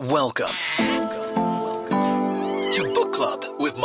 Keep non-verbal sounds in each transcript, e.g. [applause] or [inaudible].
Welcome.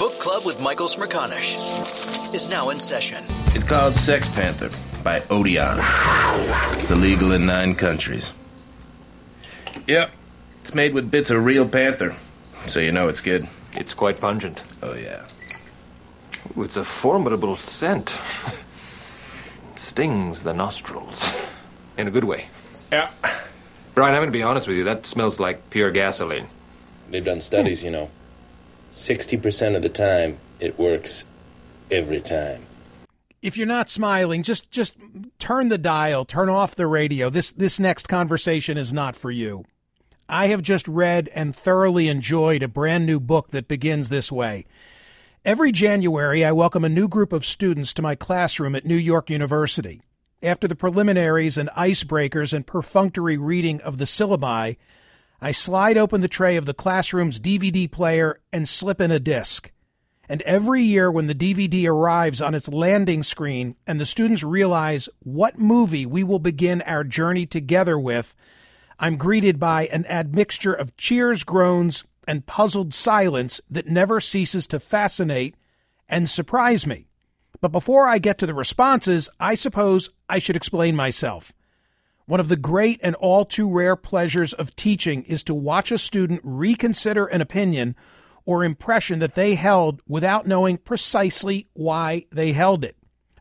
Book Club with Michael Smerconish is now in session. It's called Sex Panther by Odeon. It's illegal in nine countries. Yep, it's made with bits of real panther, so you know it's good. It's quite pungent. Oh, yeah. Ooh, it's a formidable scent. It stings the nostrils. In a good way. Yeah. Brian, I'm going to be honest with you. That smells like pure gasoline. They've done studies, you know. 60% of the time, it works every time. If you're not smiling, just just turn the dial, turn off the radio. This this next conversation is not for you. I have just read and thoroughly enjoyed a brand new book that begins this way. Every January, I welcome a new group of students to my classroom at New York University. After the preliminaries and icebreakers and perfunctory reading of the syllabi, I slide open the tray of the classroom's DVD player and slip in a disc. And every year, when the DVD arrives on its landing screen and the students realize what movie we will begin our journey together with, I'm greeted by an admixture of cheers, groans, and puzzled silence that never ceases to fascinate and surprise me. But before I get to the responses, I suppose I should explain myself. One of the great and all too rare pleasures of teaching is to watch a student reconsider an opinion or impression that they held without knowing precisely why they held it.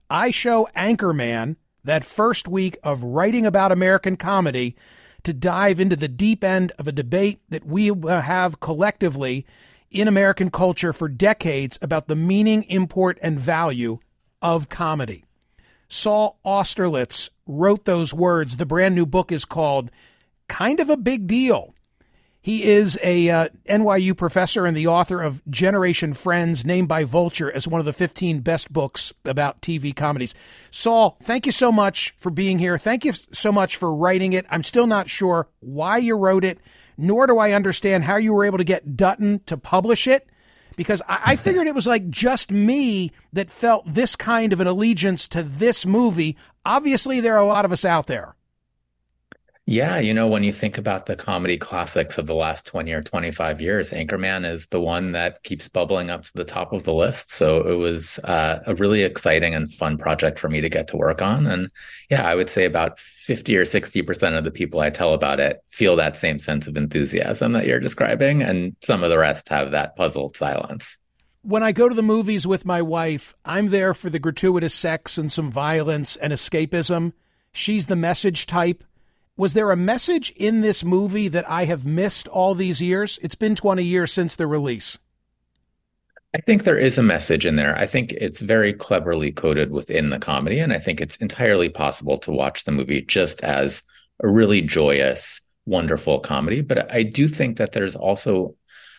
I show Anchorman that first week of writing about American comedy to dive into the deep end of a debate that we have collectively in American culture for decades about the meaning, import, and value of comedy. Saul Austerlitz wrote those words. The brand new book is called Kind of a Big Deal. He is a uh, NYU professor and the author of Generation Friends, named by Vulture as one of the 15 best books about TV comedies. Saul, thank you so much for being here. Thank you so much for writing it. I'm still not sure why you wrote it, nor do I understand how you were able to get Dutton to publish it because I, I figured it was like just me that felt this kind of an allegiance to this movie. Obviously, there are a lot of us out there. Yeah, you know, when you think about the comedy classics of the last 20 or 25 years, Anchorman is the one that keeps bubbling up to the top of the list. So it was uh, a really exciting and fun project for me to get to work on. And yeah, I would say about 50 or 60% of the people I tell about it feel that same sense of enthusiasm that you're describing. And some of the rest have that puzzled silence. When I go to the movies with my wife, I'm there for the gratuitous sex and some violence and escapism. She's the message type was there a message in this movie that I have missed all these years? It's been 20 years since the release. I think there is a message in there. I think it's very cleverly coded within the comedy. And I think it's entirely possible to watch the movie just as a really joyous, wonderful comedy. But I do think that there's also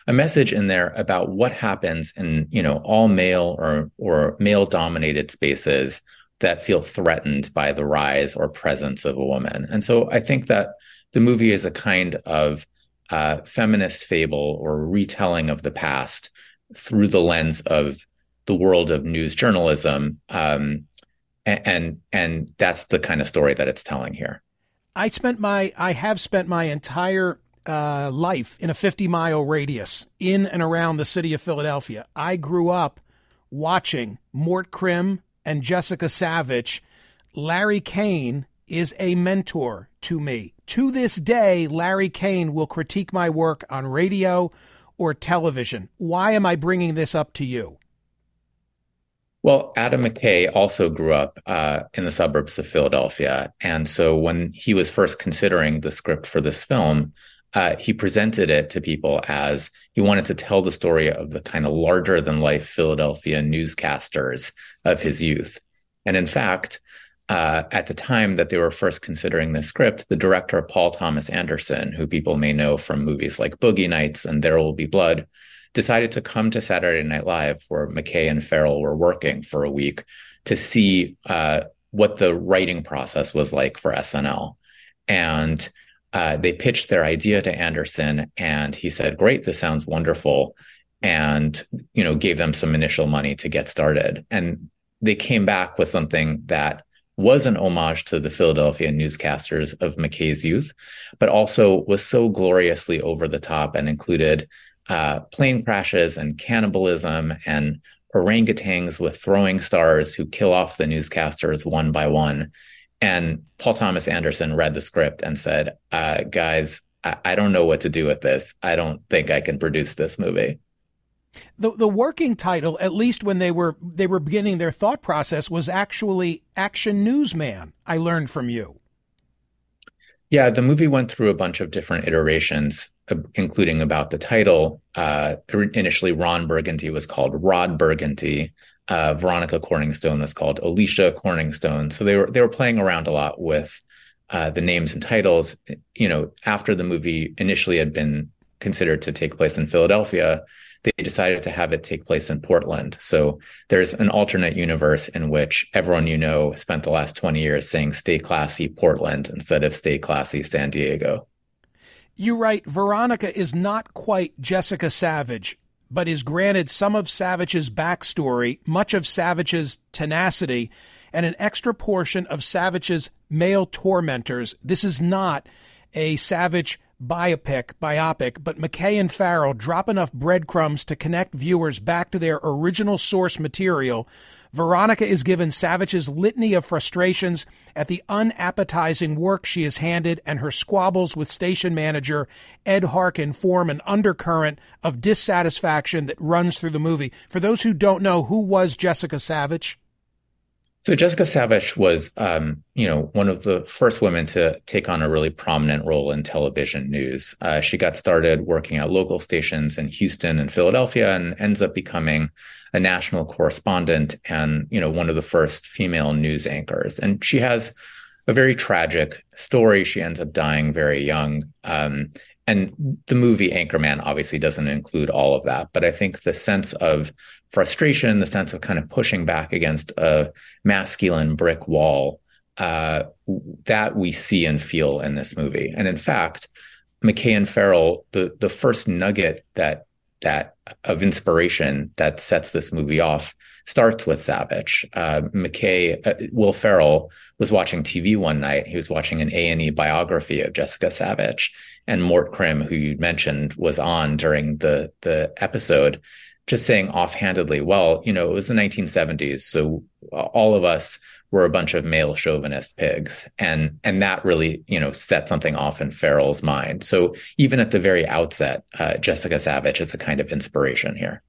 a message in there about what happens in, you know, all male or or male dominated spaces that feel threatened by the rise or presence of a woman. And so I think that the movie is a kind of uh, feminist fable or retelling of the past through the lens of the world of news journalism. Um, and, and that's the kind of story that it's telling here. I spent my I have spent my entire uh, life in a 50 mile radius in and around the city of Philadelphia. I grew up watching Mort Krim and Jessica Savage, Larry Kane is a mentor to me. To this day, Larry Kane will critique my work on radio or television. Why am I bringing this up to you? Well, Adam McKay also grew up uh, in the suburbs of Philadelphia. And so when he was first considering the script for this film, uh, he presented it to people as he wanted to tell the story of the kind of larger than life Philadelphia newscasters of his youth. And in fact, uh, at the time that they were first considering this script, the director, Paul Thomas Anderson, who people may know from movies like Boogie Nights and There Will Be Blood, decided to come to Saturday Night Live, where McKay and Ferrell were working for a week, to see uh, what the writing process was like for SNL. And uh, they pitched their idea to Anderson, and he said, "Great, this sounds wonderful," and you know gave them some initial money to get started. And they came back with something that was an homage to the Philadelphia newscasters of McKay's youth, but also was so gloriously over the top and included uh, plane crashes and cannibalism and orangutans with throwing stars who kill off the newscasters one by one. And Paul Thomas Anderson read the script and said, uh, guys, I-, I don't know what to do with this. I don't think I can produce this movie. The the working title, at least when they were they were beginning their thought process, was actually Action Newsman. I learned from you. Yeah, the movie went through a bunch of different iterations, uh, including about the title. Uh, initially, Ron Burgundy was called Rod Burgundy uh, Veronica Corningstone was called Alicia Corningstone. So they were they were playing around a lot with uh, the names and titles. You know, after the movie initially had been considered to take place in Philadelphia, they decided to have it take place in Portland. So there's an alternate universe in which everyone you know spent the last 20 years saying "Stay classy Portland" instead of "Stay classy San Diego." You write Veronica is not quite Jessica Savage but is granted some of Savage's backstory, much of Savage's tenacity, and an extra portion of Savage's male tormentors. This is not a Savage biopic, biopic, but McKay and Ferrell drop enough breadcrumbs to connect viewers back to their original source material Veronica is given Savage's litany of frustrations at the unappetizing work she is handed, and her squabbles with station manager Ed Harken form an undercurrent of dissatisfaction that runs through the movie. For those who don't know, who was Jessica Savage? So Jessica Savage was, um, you know, one of the first women to take on a really prominent role in television news. Uh, she got started working at local stations in Houston and Philadelphia, and ends up becoming a national correspondent and, you know, one of the first female news anchors. And she has a very tragic story. She ends up dying very young. Um, and the movie Anchorman obviously doesn't include all of that, but I think the sense of frustration, the sense of kind of pushing back against a masculine brick wall, uh, that we see and feel in this movie. And in fact, McKay and Ferrell, the the first nugget that that of inspiration that sets this movie off starts with Savage. Uh, McKay, uh, Will Ferrell was watching TV one night. He was watching an A and E biography of Jessica Savage, and Mort Krim, who you mentioned, was on during the the episode, just saying offhandedly, "Well, you know, it was the 1970s, so all of us were a bunch of male chauvinist pigs. And and that really you know set something off in Ferrell's mind. So even at the very outset uh, Jessica Savage is a kind of inspiration here.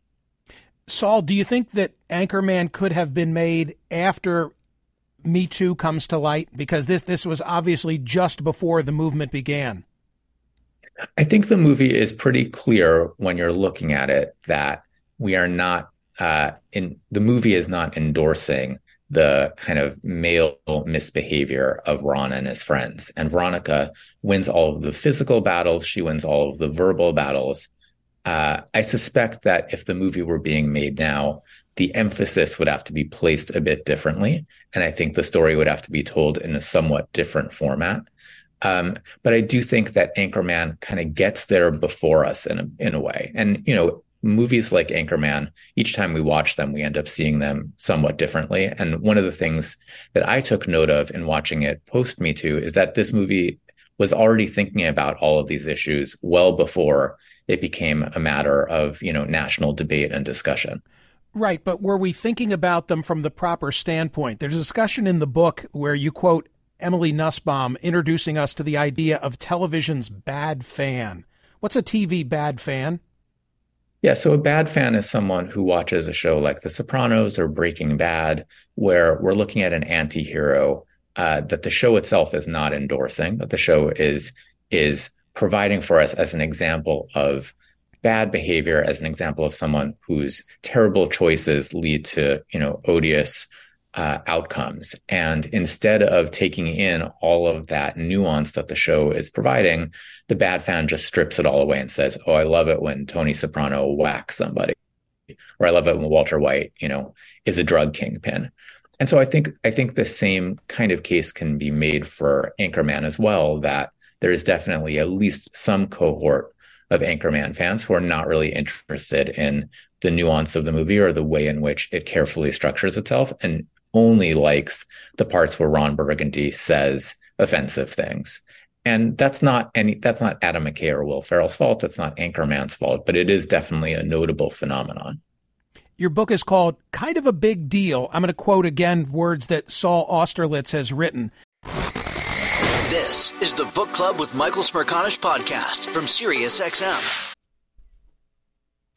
Saul do you think that Anchorman could have been made after Me Too comes to light? Because this this was obviously just before the movement began. I think the movie is pretty clear when you're looking at it that we are not uh, in the movie is not endorsing the kind of male misbehavior of Ron and his friends. And Veronica wins all of the physical battles, she wins all of the verbal battles. Uh, I suspect that if the movie were being made now, the emphasis would have to be placed a bit differently. And I think the story would have to be told in a somewhat different format. Um, but I do think that Anchorman kind of gets there before us in a, in a way. And, you know, movies like Anchorman, each time we watch them, we end up seeing them somewhat differently. And one of the things that I took note of in watching it post Me Too is that this movie was already thinking about all of these issues well before it became a matter of, you know, national debate and discussion. Right, but were we thinking about them from the proper standpoint? There's a discussion in the book where you quote Emily Nussbaum introducing us to the idea of television's bad fan. What's a TV bad fan? Yeah, so a bad fan is someone who watches a show like The Sopranos or Breaking Bad, where we're looking at an anti-hero uh, that the show itself is not endorsing, that the show is is providing for us as an example of bad behavior, as an example of someone whose terrible choices lead to, you know, odious uh, outcomes. And instead of taking in all of that nuance that the show is providing, the bad fan just strips it all away and says, "Oh, I love it when Tony Soprano whacks somebody," or "I love it when Walter White, you know, is a drug kingpin." And so I think I think the same kind of case can be made for Anchorman as well. That there is definitely at least some cohort of Anchorman fans who are not really interested in the nuance of the movie or the way in which it carefully structures itself and only likes the parts where Ron Burgundy says offensive things. And that's not any that's not Adam McKay or Will Ferrell's fault. That's not Anchorman's fault, but it is definitely a notable phenomenon. Your book is called Kind of a Big Deal. I'm going to quote again words that Saul Austerlitz has written. This is the Book Club with Michael Smerconish podcast from SiriusXM.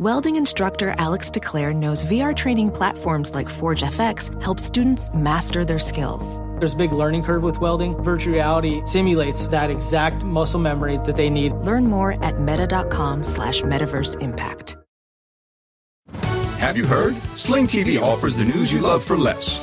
Welding instructor Alex DeClaire knows VR training platforms like Forge FX help students master their skills. There's a big learning curve with welding. Virtual reality simulates that exact muscle memory that they need. Learn more at meta.com slash metaverse impact. Have you heard? Sling TV offers the news you love for less.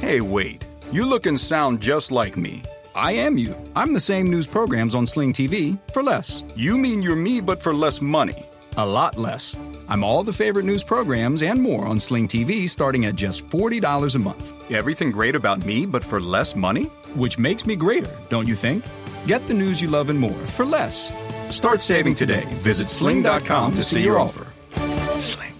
Hey, wait. You look and sound just like me. I am you. I'm the same news programs on Sling TV for less. You mean you're me, but for less money. A lot less. I'm all the favorite news programs and more on Sling TV starting at just $40 a month. Everything great about me, but for less money? Which makes me greater, don't you think? Get the news you love and more for less. Start saving today. Visit sling.com to see your offer. Sling.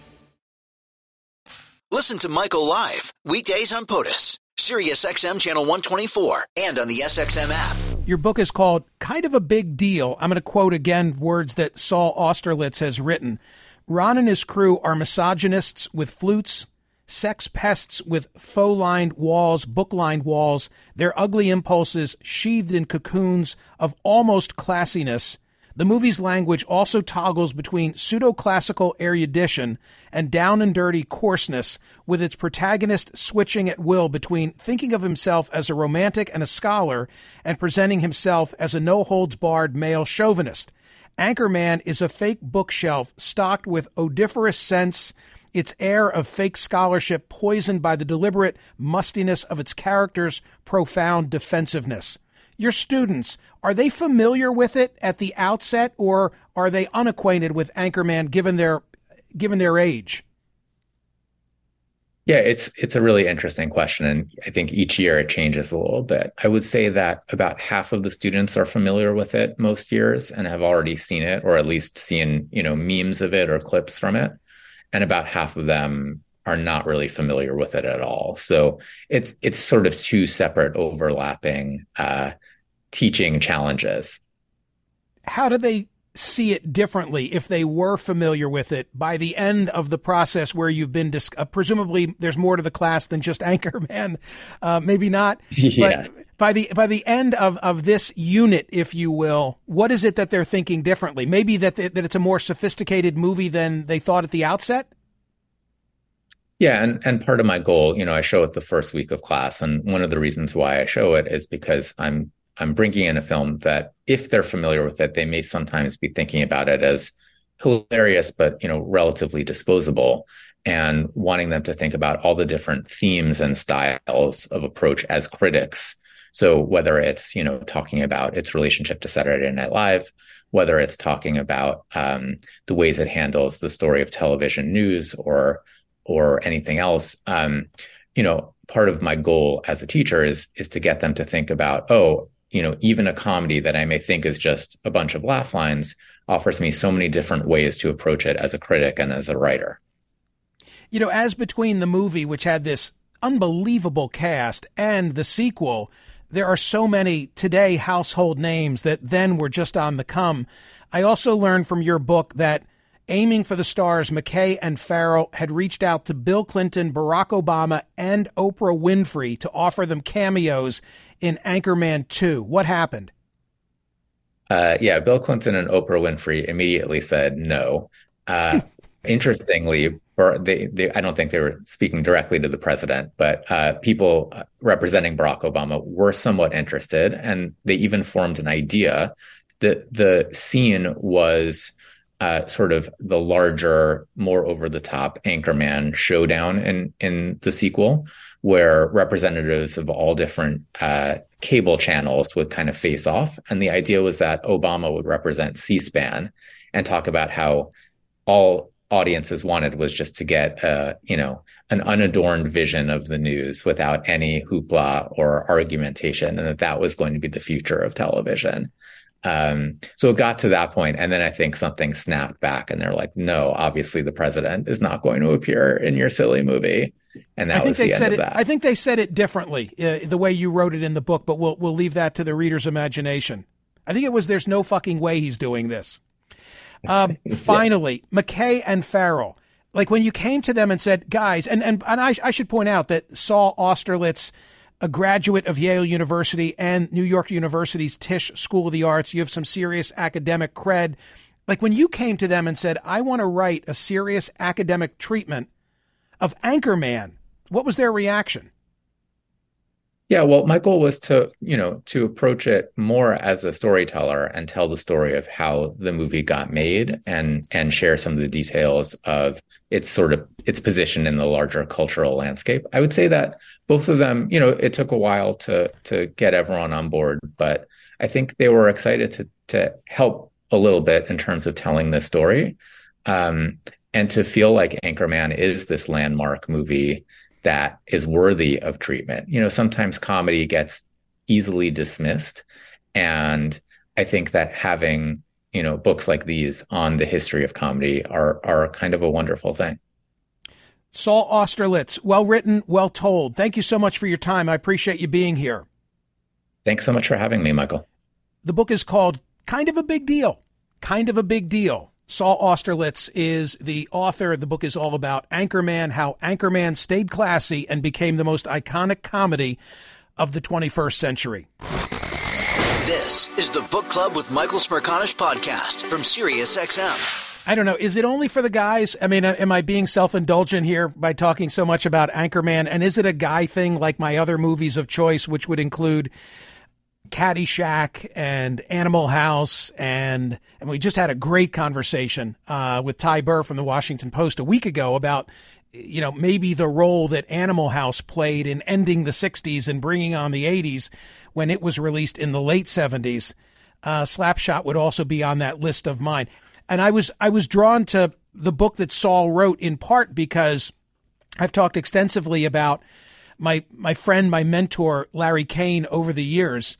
Listen to Michael live weekdays on POTUS, Sirius XM channel 124, and on the SXM app. Your book is called Kind of a Big Deal. I'm going to quote again words that Saul Austerlitz has written. Ron and his crew are misogynists with flutes, sex pests with faux lined walls, book lined walls, their ugly impulses sheathed in cocoons of almost classiness. The movie's language also toggles between pseudo classical erudition and down and dirty coarseness, with its protagonist switching at will between thinking of himself as a romantic and a scholar and presenting himself as a no holds barred male chauvinist. Anchorman is a fake bookshelf stocked with odoriferous scents, its air of fake scholarship poisoned by the deliberate mustiness of its characters' profound defensiveness. Your students, are they familiar with it at the outset or are they unacquainted with Anchorman given their given their age? Yeah, it's it's a really interesting question, and I think each year it changes a little bit. I would say that about half of the students are familiar with it most years and have already seen it, or at least seen you know memes of it or clips from it, and about half of them are not really familiar with it at all. So it's it's sort of two separate overlapping uh, teaching challenges. How do they see it differently if they were familiar with it by the end of the process where you've been dis- uh, presumably there's more to the class than just [laughs] anchorman uh, maybe not [laughs] yeah. but by the by the end of of this unit if you will what is it that they're thinking differently maybe that they, that it's a more sophisticated movie than they thought at the outset yeah, and and part of my goal, you know, I show it the first week of class, and one of the reasons why I show it is because I'm I'm bringing in a film that, if they're familiar with it, they may sometimes be thinking about it as hilarious, but you know, relatively disposable, and wanting them to think about all the different themes and styles of approach as critics. So whether it's you know talking about its relationship to Saturday Night Live, whether it's talking about um, the ways it handles the story of television news or or anything else, um, you know, part of my goal as a teacher is is to get them to think about, oh, you know, even a comedy that I may think is just a bunch of laugh lines offers me so many different ways to approach it as a critic and as a writer. You know, as between the movie, which had this unbelievable cast, and the sequel, there are so many today household names that then were just on the come. I also learned from your book that aiming for the stars, McKay and Ferrell had reached out to Bill Clinton, Barack Obama, and Oprah Winfrey to offer them cameos in Anchorman 2. What happened? Uh, yeah, Bill Clinton and Oprah Winfrey immediately said no. Uh, [laughs] interestingly, they, they, I don't think they were speaking directly to the president, but uh, people representing Barack Obama were somewhat interested, and they even formed an idea. that the scene was uh, sort of the larger, more over the top Anchorman showdown in in the sequel, where representatives of all different uh, cable channels would kind of face off, and the idea was that Obama would represent C-SPAN and talk about how all audiences wanted was just to get uh, you know an unadorned vision of the news without any hoopla or argumentation and that that was going to be the future of television um, so it got to that point and then i think something snapped back and they're like no obviously the president is not going to appear in your silly movie and that I think they the said it, I think they said it differently, uh, the way you wrote it in the book, but we'll we'll leave that to the reader's imagination. I think it was "There's no fucking way he's doing this." Um, [laughs] finally, yeah. McKay and Ferrell. Like when you came to them and said, guys, and, and, and I, I should point out that Saul Austerlitz, a graduate of Yale University and New York University's Tisch School of the Arts, you have some serious academic cred. Like when you came to them and said, I want to write a serious academic treatment of Anchorman, what was their reaction? Yeah, well, my goal was to, you know, to approach it more as a storyteller and tell the story of how the movie got made and and share some of the details of its sort of its position in the larger cultural landscape. I would say that both of them, you know, it took a while to to get everyone on board, but I think they were excited to to help a little bit in terms of telling this story. Um, and to feel like Anchorman is this landmark movie that is worthy of treatment. You know, sometimes comedy gets easily dismissed. And I think that having, you know, books like these on the history of comedy are are kind of a wonderful thing. Saul Austerlitz, well written, well told. Thank you so much for your time. I appreciate you being here. Thanks so much for having me, Michael. The book is called Kind of a Big Deal. Kind of a Big Deal. Saul Austerlitz is the author. The book is all about Anchorman, how Anchorman stayed classy and became the most iconic comedy of the 21st century. This is the Book Club with Michael Smerconish podcast from SiriusXM. I don't know. Is it only for the guys? I mean, am I being self indulgent here by talking so much about Anchorman? And is it a guy thing like my other movies of choice, which would include Caddyshack and Animal House, and and we just had a great conversation uh, with Ty Burr from the Washington Post a week ago about you know maybe the role that Animal House played in ending the '60s and bringing on the '80s when it was released in the late '70s. Uh, Slapshot would also be on that list of mine, and I was I was drawn to the book that Saul wrote in part because I've talked extensively about my my friend, my mentor Larry Kane over the years.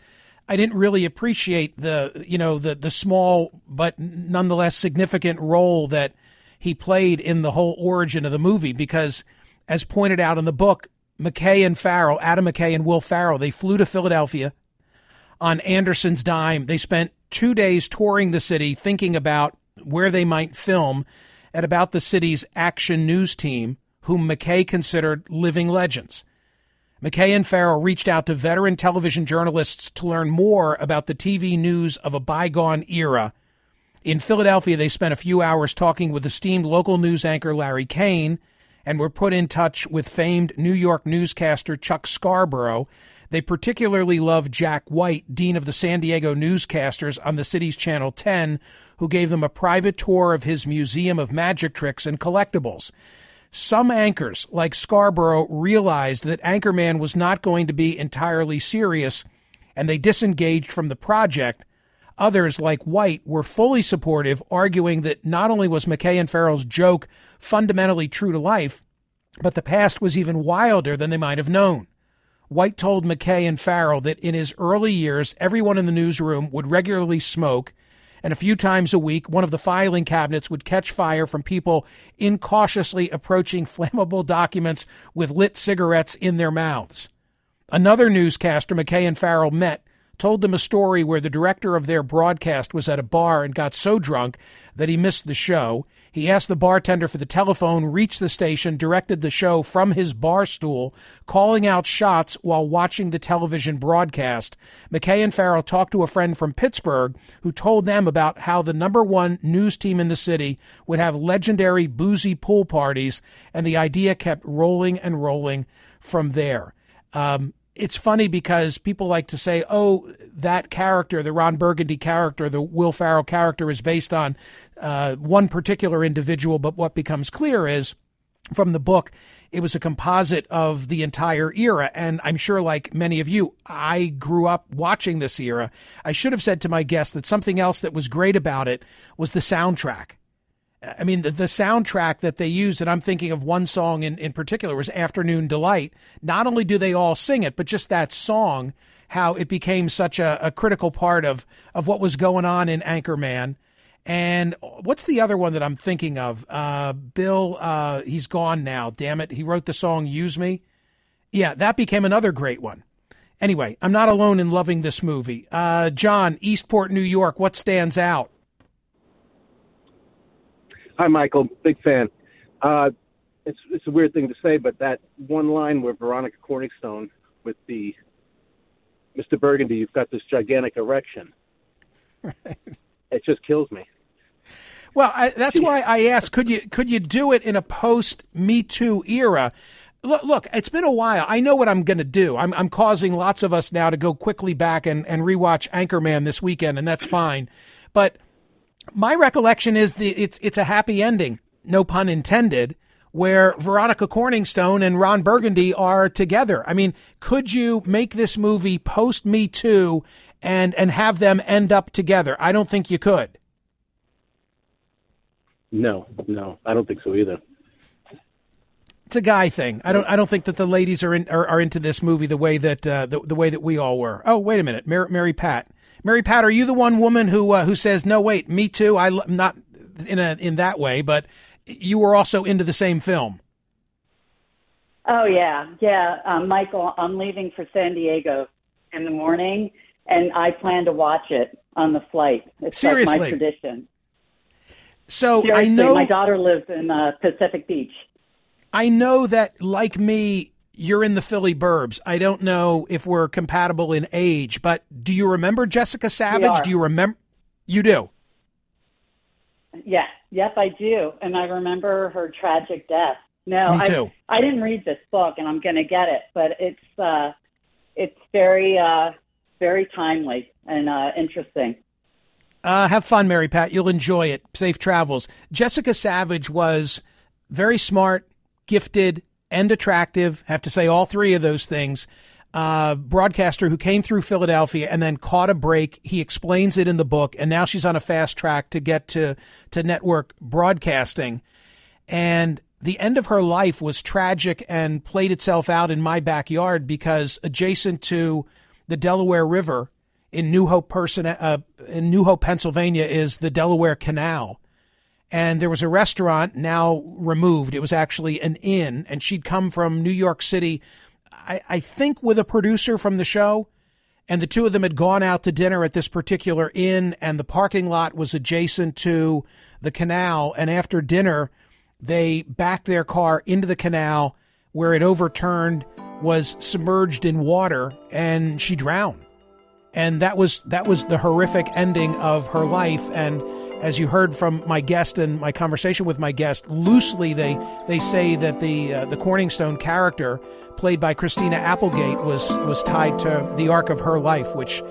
I didn't really appreciate the you know the the small but nonetheless significant role that he played in the whole origin of the movie because as pointed out in the book McKay and Ferrell Adam McKay and Will Ferrell they flew to Philadelphia on Anderson's dime. They spent 2 days touring the city thinking about where they might film at about the city's action news team whom McKay considered living legends McKay and Ferrell reached out to veteran television journalists to learn more about the TV news of a bygone era. In Philadelphia, they spent a few hours talking with esteemed local news anchor Larry Kane and were put in touch with famed New York newscaster Chuck Scarborough. They particularly loved Jack White, dean of the San Diego newscasters on the city's Channel 10, who gave them a private tour of his museum of magic tricks and collectibles. Some anchors, like Scarborough, realized that Anchorman was not going to be entirely serious and they disengaged from the project. Others, like White, were fully supportive, arguing that not only was McKay and Ferrell's joke fundamentally true to life, but the past was even wilder than they might have known. White told McKay and Ferrell that in his early years, everyone in the newsroom would regularly smoke and a few times a week, one of the filing cabinets would catch fire from people incautiously approaching [laughs] flammable documents with lit cigarettes in their mouths. Another newscaster McKay and Ferrell met told them a story where the director of their broadcast was at a bar and got so drunk that he missed the show. He asked the bartender for the telephone, reached the station, directed the show from his bar stool, calling out shots while watching the television broadcast. McKay and Ferrell talked to a friend from Pittsburgh who told them about how the number one news team in the city would have legendary boozy pool parties, and the idea kept rolling and rolling from there. Um, it's funny because people like to say, "Oh, that character, the Ron Burgundy character, the Will Ferrell character, is based on uh, one particular individual." But what becomes clear is, from the book, it was a composite of the entire era. And I'm sure, like many of you, I grew up watching this era. I should have said to my guest that something else that was great about it was the soundtrack. I mean, the, the soundtrack that they used, and I'm thinking of one song in, in particular, was Afternoon Delight. Not only do they all sing it, but just that song, how it became such a, a critical part of, of what was going on in Anchorman. And what's the other one that I'm thinking of? Uh, Bill, uh, he's gone now. Damn it. He wrote the song Use Me. Yeah, that became another great one. Anyway, I'm not alone in loving this movie. Uh, John, Eastport, New York, what stands out? Hi, Michael. Big fan. Uh, it's it's a weird thing to say, but that one line where Veronica Corningstone with the Mr. Burgundy, you've got this gigantic erection. [laughs] Right. It just kills me. Well, I, that's why I asked: could you could you do it in a post Me Too era? Look, look, it's been a while. I know what I'm going to do. I'm, I'm causing lots of us now to go quickly back and, and rewatch Anchorman this weekend, and that's fine. But my recollection is the it's it's a happy ending, no pun intended, where Veronica Corningstone and Ron Burgundy are together. I mean, could you make this movie post Me Too and and have them end up together? I don't think you could. No, no, I don't think so either. It's a guy thing. I don't. I don't think that the ladies are in are, are into this movie the way that uh, the the way that we all were. Oh, wait a minute, Mary, Mary Pat. Mary Pat, are you the one woman who uh, who says no? Wait, me too. I am not in a in that way, but you were also into the same film. Oh yeah, yeah, um, Michael. I'm leaving for San Diego in the morning, and I plan to watch it on the flight. It's Seriously, like my tradition. So Seriously, I know my daughter lives in uh, Pacific Beach. I know that, like me, you're in the Philly burbs. I don't know if we're compatible in age, but do you remember Jessica Savage? Do you remember? You do. Yeah. yes, I do, and I remember her tragic death. No, Me too. I, I didn't read this book, and I'm going to get it, but it's uh, it's very uh, very timely and uh, interesting. Uh, have fun, Mary Pat. You'll enjoy it. Safe travels. Jessica Savage was very smart, gifted, and attractive. Have to say all three of those things. Uh, broadcaster who came through Philadelphia and then caught a break. He explains it in the book, and now she's on a fast track to get to to network broadcasting. And the end of her life was tragic and played itself out in my backyard because adjacent to the Delaware River in New Hope, Person, uh, in New Hope, Pennsylvania, is the Delaware Canal. And there was a restaurant now removed. It was actually an inn, and she'd come from New York City, I, I think, with a producer from the show. And the two of them had gone out to dinner at this particular inn, and the parking lot was adjacent to the canal. And after dinner, they backed their car into the canal where it overturned, was submerged in water, and she drowned and that was that was the horrific ending of her life and as you heard from my guest and my conversation with my guest loosely they they say that the uh, the Corningstone character played by Christina Applegate was was tied to the arc of her life which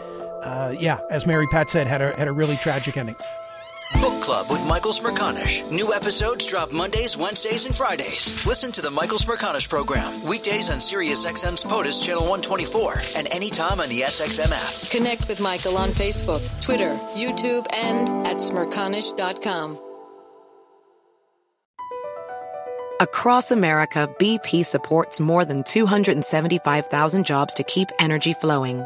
uh, yeah as Mary Pat said had a had a really tragic ending Book Club with Michael Smerconish. New episodes drop Mondays, Wednesdays, and Fridays. Listen to the Michael Smerconish program weekdays on SiriusXM's POTUS Channel 124 and anytime on the SXM app. Connect with Michael on Facebook, Twitter, YouTube, and at smerconish.com. Across America, BP supports more than 275,000 jobs to keep energy flowing